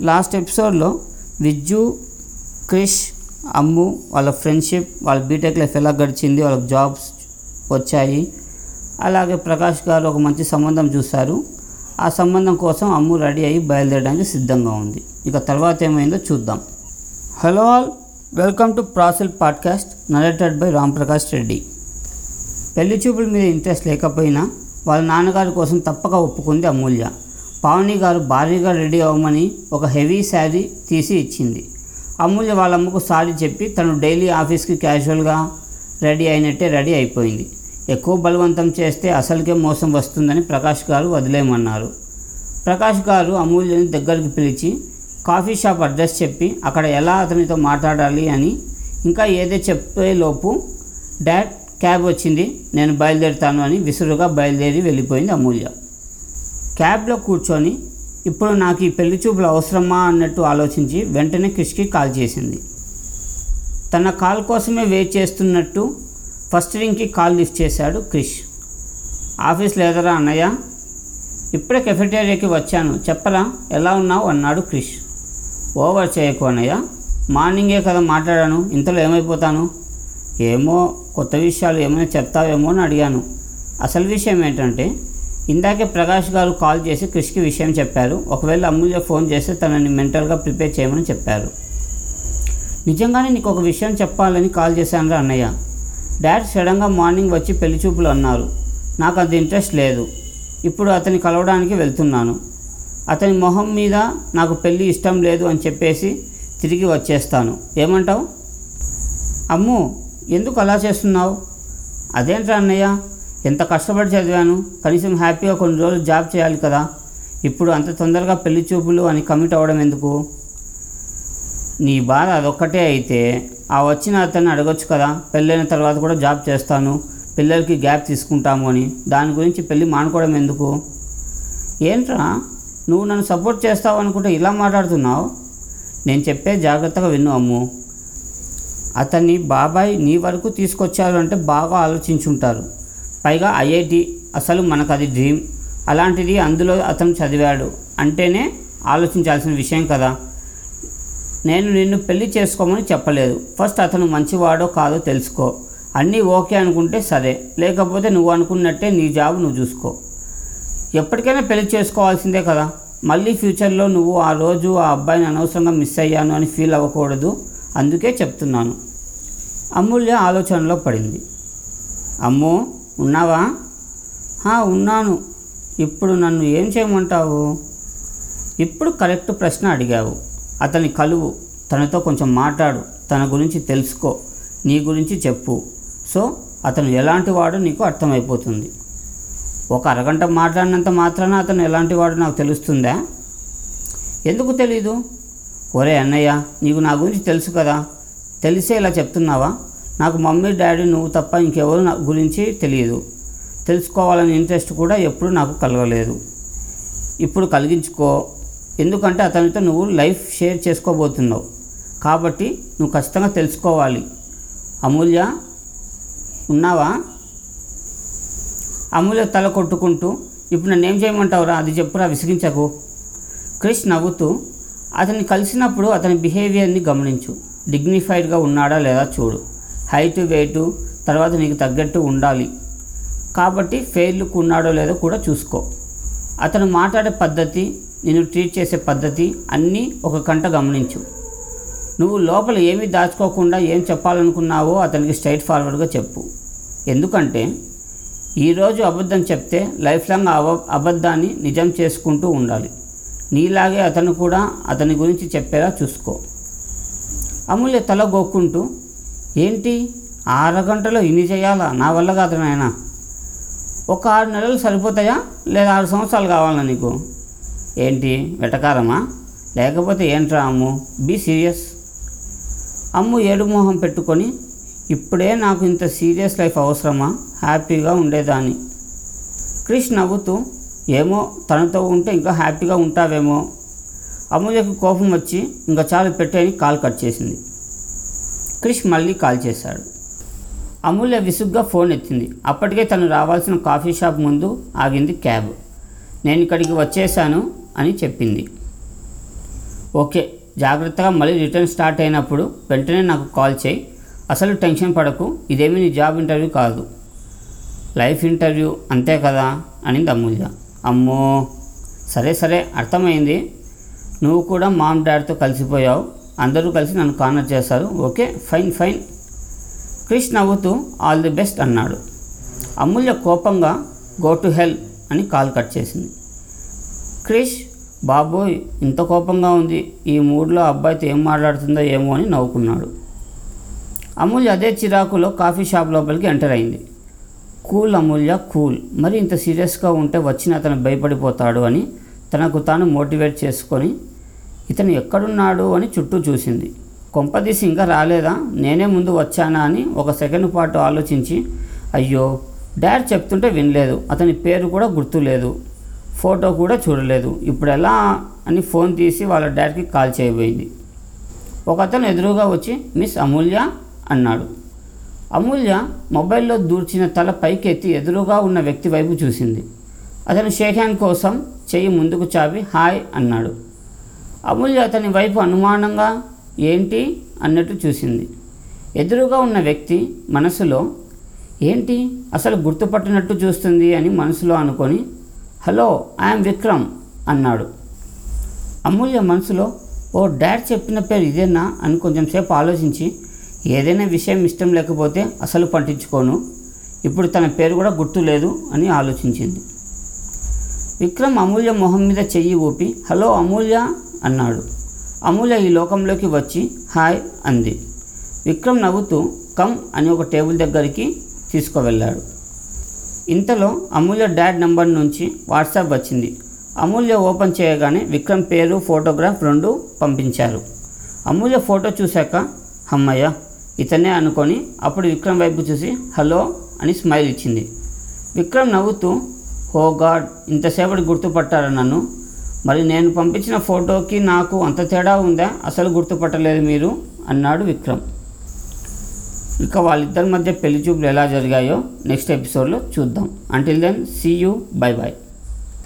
Last ఎపిసోడ్లో విజ్జు క్రిష్ అమ్ము వాళ్ళ friendship వాళ్ళ బీటెక్ లైఫ్ ఎలా గడిచింది వాళ్ళకి జాబ్స్ వచ్చాయి. అలాగే ప్రకాష్ గారు ఒక మంచి సంబంధం చూశారు. ఆ సంబంధం కోసం అమ్ము రెడీ అయ్యి బయలుదేరడానికి సిద్ధంగా ఉంది. ఇక తర్వాత ఏమైందో చూద్దాం. Hello all welcome to ప్రాసిల్ podcast narrated by Ram Prakash Reddy. పెళ్ళి చూపుల మీద ఇంట్రెస్ట్ లేకపోయినా వాళ్ళ నాన్నగారి కోసం తప్పక ఒప్పుకుంది అమూల్య. పావని గారు భారీగా రెడీ అవ్వమని ఒక హెవీ శారీ తీసి ఇచ్చింది. అమూల్య వాళ్ళమ్మకు సారీ చెప్పి తను డైలీ ఆఫీస్కి క్యాజువల్గా రెడీ అయినట్టే రెడీ అయిపోయింది. ఎక్కువ బలవంతం చేస్తే అసలుకే మోసం వస్తుందని ప్రకాష్ గారు వదిలేయమన్నారు. ప్రకాష్ గారు అమూల్యని దగ్గరికి పిలిచి కాఫీ షాప్ అడ్రస్ చెప్పి అక్కడ ఎలా అతనితో మాట్లాడాలి అని ఇంకా ఏదో చెప్పేలోపు డాడ్ క్యాబ్ వచ్చింది నేను బయలుదేరుతాను అని విసురుగా బయలుదేరి వెళ్ళిపోయింది అమూల్య. క్యాబ్లో కూర్చొని ఇప్పుడు నాకు ఈ పెళ్ళి చూపులు అవసరమా? అన్నట్టు ఆలోచించి వెంటనే క్రిష్కి కాల్ చేసింది. తన కాల్ కోసమే వెయిట్ చేస్తున్నట్టు ఫస్ట్ రింగ్కి కాల్ లిఫ్ట్ చేశాడు క్రిష్. ఆఫీస్ లేదరా అన్నయ్య? ఇప్పుడే కెఫెటేరియాకి వచ్చాను. చెప్పరా? ఎలా ఉన్నావు? అన్నాడు క్రిష్. ఓవర్ చేయకు అన్నయ్య. మార్నింగే కదా మాట్లాడాను. ఇంతలో ఏమైపోతాను? ఏమో కొత్త విషయాలు ఏమైనా చెప్తావేమో అని అడిగాను. అసలు విషయం ఏంటంటే ఇందాకే ప్రకాష్ గారు కాల్ చేసి క్రిష్కి విషయం చెప్పారు. ఒకవేళ అమూల్య ఫోన్ చేస్తే తనని మెంటల్గా ప్రిపేర్ చేయమని చెప్పారు. నిజంగానే నీకు ఒక విషయం చెప్పాలని కాల్ చేశానురా అన్నయ్య. డాడ్ సడన్గా మార్నింగ్ వచ్చి పెళ్ళి చూపులు అన్నారు. నాకు అది ఇంట్రెస్ట్ లేదు. ఇప్పుడు అతని కలవడానికి వెళ్తున్నాను. అతని మొహం మీద నాకు పెళ్ళి ఇష్టం లేదు అని చెప్పేసి తిరిగి వచ్చేస్తాను. ఏమంటావు? అమ్ము ఎందుకు అలా చేస్తున్నావు? అదేంట్రా అన్నయ్య? ఎంత కష్టపడి చదివాను? కనీసం హ్యాపీగా కొన్ని రోజులు జాబ్ చేయాలి కదా. ఇప్పుడు అంత తొందరగా పెళ్ళి చూపులు అని కమిట్ అవ్వడం ఎందుకు? నీ బాధ అదొక్కటే అయితే ఆ వచ్చిన అతన్ని అడగొచ్చు కదా. పెళ్ళైన తర్వాత కూడా జాబ్ చేస్తాను. పిల్లలకి గ్యాప్ తీసుకుంటాము అని. దాని గురించి పెళ్ళి మానుకోవడం ఎందుకు? ఏంట్రా? నువ్వు నన్ను సపోర్ట్ చేస్తావు అనుకుంటే ఇలా మాట్లాడుతున్నావు? నేను చెప్పే జాగ్రత్తగా విను అమ్ము. అతన్ని బాబాయ్ నీ వరకు తీసుకొచ్చారు అంటే బాగా ఆలోచించుంటారు. పైగా ఐఐటి అసలు మనకు అది డ్రీమ్ అలాంటిది అందులో అతను చదివాడు. అంటేనే ఆలోచించాల్సిన విషయం కదా. నేను నిన్ను పెళ్ళి చేసుకోమని చెప్పలేదు. ఫస్ట్ అతను మంచివాడో కాదో తెలుసుకో. అన్నీ ఓకే అనుకుంటే సరే. లేకపోతే నువ్వు అనుకున్నట్టే నీ జాబ్ నువ్వు చూసుకో. ఎప్పటికైనా పెళ్ళి చేసుకోవాల్సిందే కదా. మళ్ళీ ఫ్యూచర్లో నువ్వు ఆ రోజు ఆ అబ్బాయిని అనవసరంగా మిస్ అయ్యాను అని ఫీల్ అవ్వకూడదు. అందుకే చెప్తున్నాను. అమూల్య ఆలోచనలో పడింది. అమ్మో! ఉన్నావా? ఉన్నాను. ఇప్పుడు నన్ను ఏం చేయమంటావు? ఇప్పుడు కరెక్ట్ ప్రశ్న అడిగావు. అతని కలువు. తనతో కొంచెం మాట్లాడు. తన గురించి తెలుసుకో. నీ గురించి చెప్పు. సో అతను ఎలాంటి వాడో నీకు అర్థమైపోతుంది. ఒక అరగంట మాట్లాడినంత మాత్రాన అతను ఎలాంటి వాడో నాకు తెలుస్తుందా? ఎందుకు తెలీదు? ఒరే అన్నయ్య నీకు నా గురించి తెలుసు కదా. తెలిసే ఇలా చెప్తున్నావా? నాకు మమ్మీ డాడీ నువ్వు తప్ప ఇంకెవరు నా గురించి తెలియదు. తెలుసుకోవాలని ఇంట్రెస్ట్ కూడా ఎప్పుడు నాకు కలగలేదు. ఇప్పుడు కలిగించుకో. ఎందుకంటే అతనితో నువ్వు లైఫ్ షేర్ చేసుకోబోతున్నావు. కాబట్టి నువ్వు ఖచ్చితంగా తెలుసుకోవాలి. అమూల్య ఉన్నావా? అమూల్య తల కొట్టుకుంటూ ఇప్పుడు నన్ను ఏం చేయమంటావురా? అది చెప్పురా విసిగించకు. క్రిష్ నవ్వుతూ అతన్ని కలిసినప్పుడు అతని బిహేవియర్ని గమనించు. డిగ్నిఫైడ్గా ఉన్నాడా లేదా చూడు. హైటు వెయిటు తర్వాత నీకు తగ్గట్టు ఉండాలి. కాబట్టి ఫెయిర్ లుక్ ఉన్నాడో లేదో కూడా చూసుకో. అతను మాట్లాడే పద్ధతి నేను ట్రీట్ చేసే పద్ధతి అన్నీ ఒక కంట గమనించు. నువ్వు లోపల ఏమీ దాచుకోకుండా ఏం చెప్పాలనుకున్నావో అతనికి స్ట్రైట్ ఫార్వర్డ్గా చెప్పు. ఎందుకంటే ఈరోజు అబద్ధం చెప్తే లైఫ్ లాంగ్ అబ అబద్ధాన్ని నిజం చేసుకుంటూ ఉండాలి. నీలాగే అతను కూడా అతని గురించి చెప్పేలా చూసుకో. అమూల్య తల గోక్కుంటూ ఏంటి? అరగంటలో ఇన్ని చేయాలా? నా వల్ల కాదు నాయన. ఒక ఆరు నెలలు సరిపోతాయా? లేదా ఆరు సంవత్సరాలు కావాలా నీకు? ఏంటి? వెటకారమా? లేకపోతే ఏంట్రా అమ్ము? Be serious. అమ్ము ఏడు మొహం పెట్టుకొని ఇప్పుడే నాకు ఇంత సీరియస్ లైఫ్ అవసరమా? హ్యాపీగా ఉండేదాన్ని. క్రిష్ నవ్వుతూ ఏమో తనతో ఉంటే ఇంకా హ్యాపీగా ఉంటావేమో. అమూల్యకు కోపం వచ్చి ఇంకా చాలు పెట్టేని కాల్ కట్ చేసింది. క్రిష్ మళ్ళీ కాల్ చేశాడు. అమూల్య విసుగ్గా ఫోన్ ఎత్తింది. అప్పటికే తను రావాల్సిన కాఫీ షాప్ ముందు ఆగింది క్యాబ్. నేను ఇక్కడికి వచ్చేసాను అని చెప్పింది. ఓకే జాగ్రత్తగా మళ్ళీ రిటర్న్ స్టార్ట్ అయినప్పుడు వెంటనే నాకు కాల్ చేయి. అసలు టెన్షన్ పడకు ఇదేమీ నీ జాబ్ ఇంటర్వ్యూ కాదు. లైఫ్ ఇంటర్వ్యూ అంతే కదా అనింది అమూల్య. అమ్మో! సరే సరే అర్థమైంది. నువ్వు కూడా మామ్ డాడ్తో కలిసిపోయావు. అందరూ కలిసి నన్ను కార్నర్ చేశారు ఓకే ఫైన్ ఫైన్ క్రిష్ నవ్వుతూ ఆల్ ది బెస్ట్ అన్నాడు. అమూల్య కోపంగా గో టు హెల్ అని కాల్ కట్ చేసింది. క్రిష్ బాబోయ్ ఇంత కోపంగా ఉంది. ఈ మూడ్లో అబ్బాయితో ఏం మాట్లాడుతుందో ఏమో అని నవ్వుకున్నాడు. అమూల్య అదే చిరాకులో కాఫీ షాప్ లోపలికి ఎంటర్ అయింది. Cool Amulya cool. మరి ఇంత సీరియస్గా ఉంటే వచ్చిన అతను భయపడిపోతాడు అని తనకు తాను మోటివేట్ చేసుకొని ఇతను ఎక్కడున్నాడు అని చుట్టూ చూసింది. కొంపదీసి ఇంకా రాలేదా? నేనే ముందు వచ్చానా అని ఒక సెకండ్ పాటు ఆలోచించి అయ్యో డాడ్ చెప్తుంటే వినలేదు. అతని పేరు కూడా గుర్తులేదు. ఫోటో కూడా చూడలేదు. ఇప్పుడు ఎలా అని ఫోన్ తీసి వాళ్ళ డాడ్కి కాల్ చేయబోయింది. ఒక అతను ఎదురుగా వచ్చి మిస్ అమూల్య అన్నాడు. అమూల్య మొబైల్లో దూర్చిన తల పైకెత్తి ఎదురుగా ఉన్న వ్యక్తి వైపు చూసింది. అతను షేక్ హ్యాండ్ కోసం చెయ్యి ముందుకు చాపి హాయ్ అన్నాడు. అమూల్య అతని వైపు అనుమానంగా ఏంటి? అన్నట్టు చూసింది. ఎదురుగా ఉన్న వ్యక్తి మనసులో ఏంటి? అసలు గుర్తుపట్టినట్టు చూస్తుంది? అని మనసులో అనుకొని హలో ఐఎమ్ విక్రమ్ అన్నాడు. అమూల్య మనసులో ఓ డాడ్ చెప్పిన పేరు ఇదేనా? అని కొంచెం సేపు ఆలోచించి ఏదైనా విషయం ఇష్టం లేకపోతే అసలు పట్టించుకోను. ఇప్పుడు తన పేరు కూడా గుర్తు లేదు అని ఆలోచించింది. విక్రమ్ అమూల్య మొహం మీద చెయ్యి ఊపి హలో అమూల్య అన్నాడు. అమూల్య ఈ లోకంలోకి వచ్చి హాయ్ అంది. విక్రమ్ నవ్వుతూ కమ్ అని ఒక టేబుల్ దగ్గరికి తీసుకువెళ్ళాడు. ఇంతలో అమూల్య డాడ్ నంబర్ నుంచి వాట్సాప్ వచ్చింది. అమూల్య ఓపెన్ చేయగానే విక్రమ్ పేరు ఫోటోగ్రాఫ్ రెండు పంపించారు. అమూల్య ఫోటో చూశాక అమ్మయ్య ఇతనే అనుకొని అప్పుడు విక్రమ్ వైపు చూసి హలో అని స్మైల్ ఇచ్చింది. విక్రమ్ నవ్వుతూ హో గాడ్ ఇంతసేపటి గుర్తుపట్టారు నన్ను? మరి నేను పంపించిన ఫోటోకి నాకు అంత తేడా ఉందా? అసలు గుర్తుపట్టలేదు మీరు అన్నాడు విక్రమ్. ఇక వాళ్ళిద్దరి మధ్య పెళ్ళి చూపులు ఎలా జరిగాయో నెక్స్ట్ ఎపిసోడ్లో చూద్దాం. Until then see you bye bye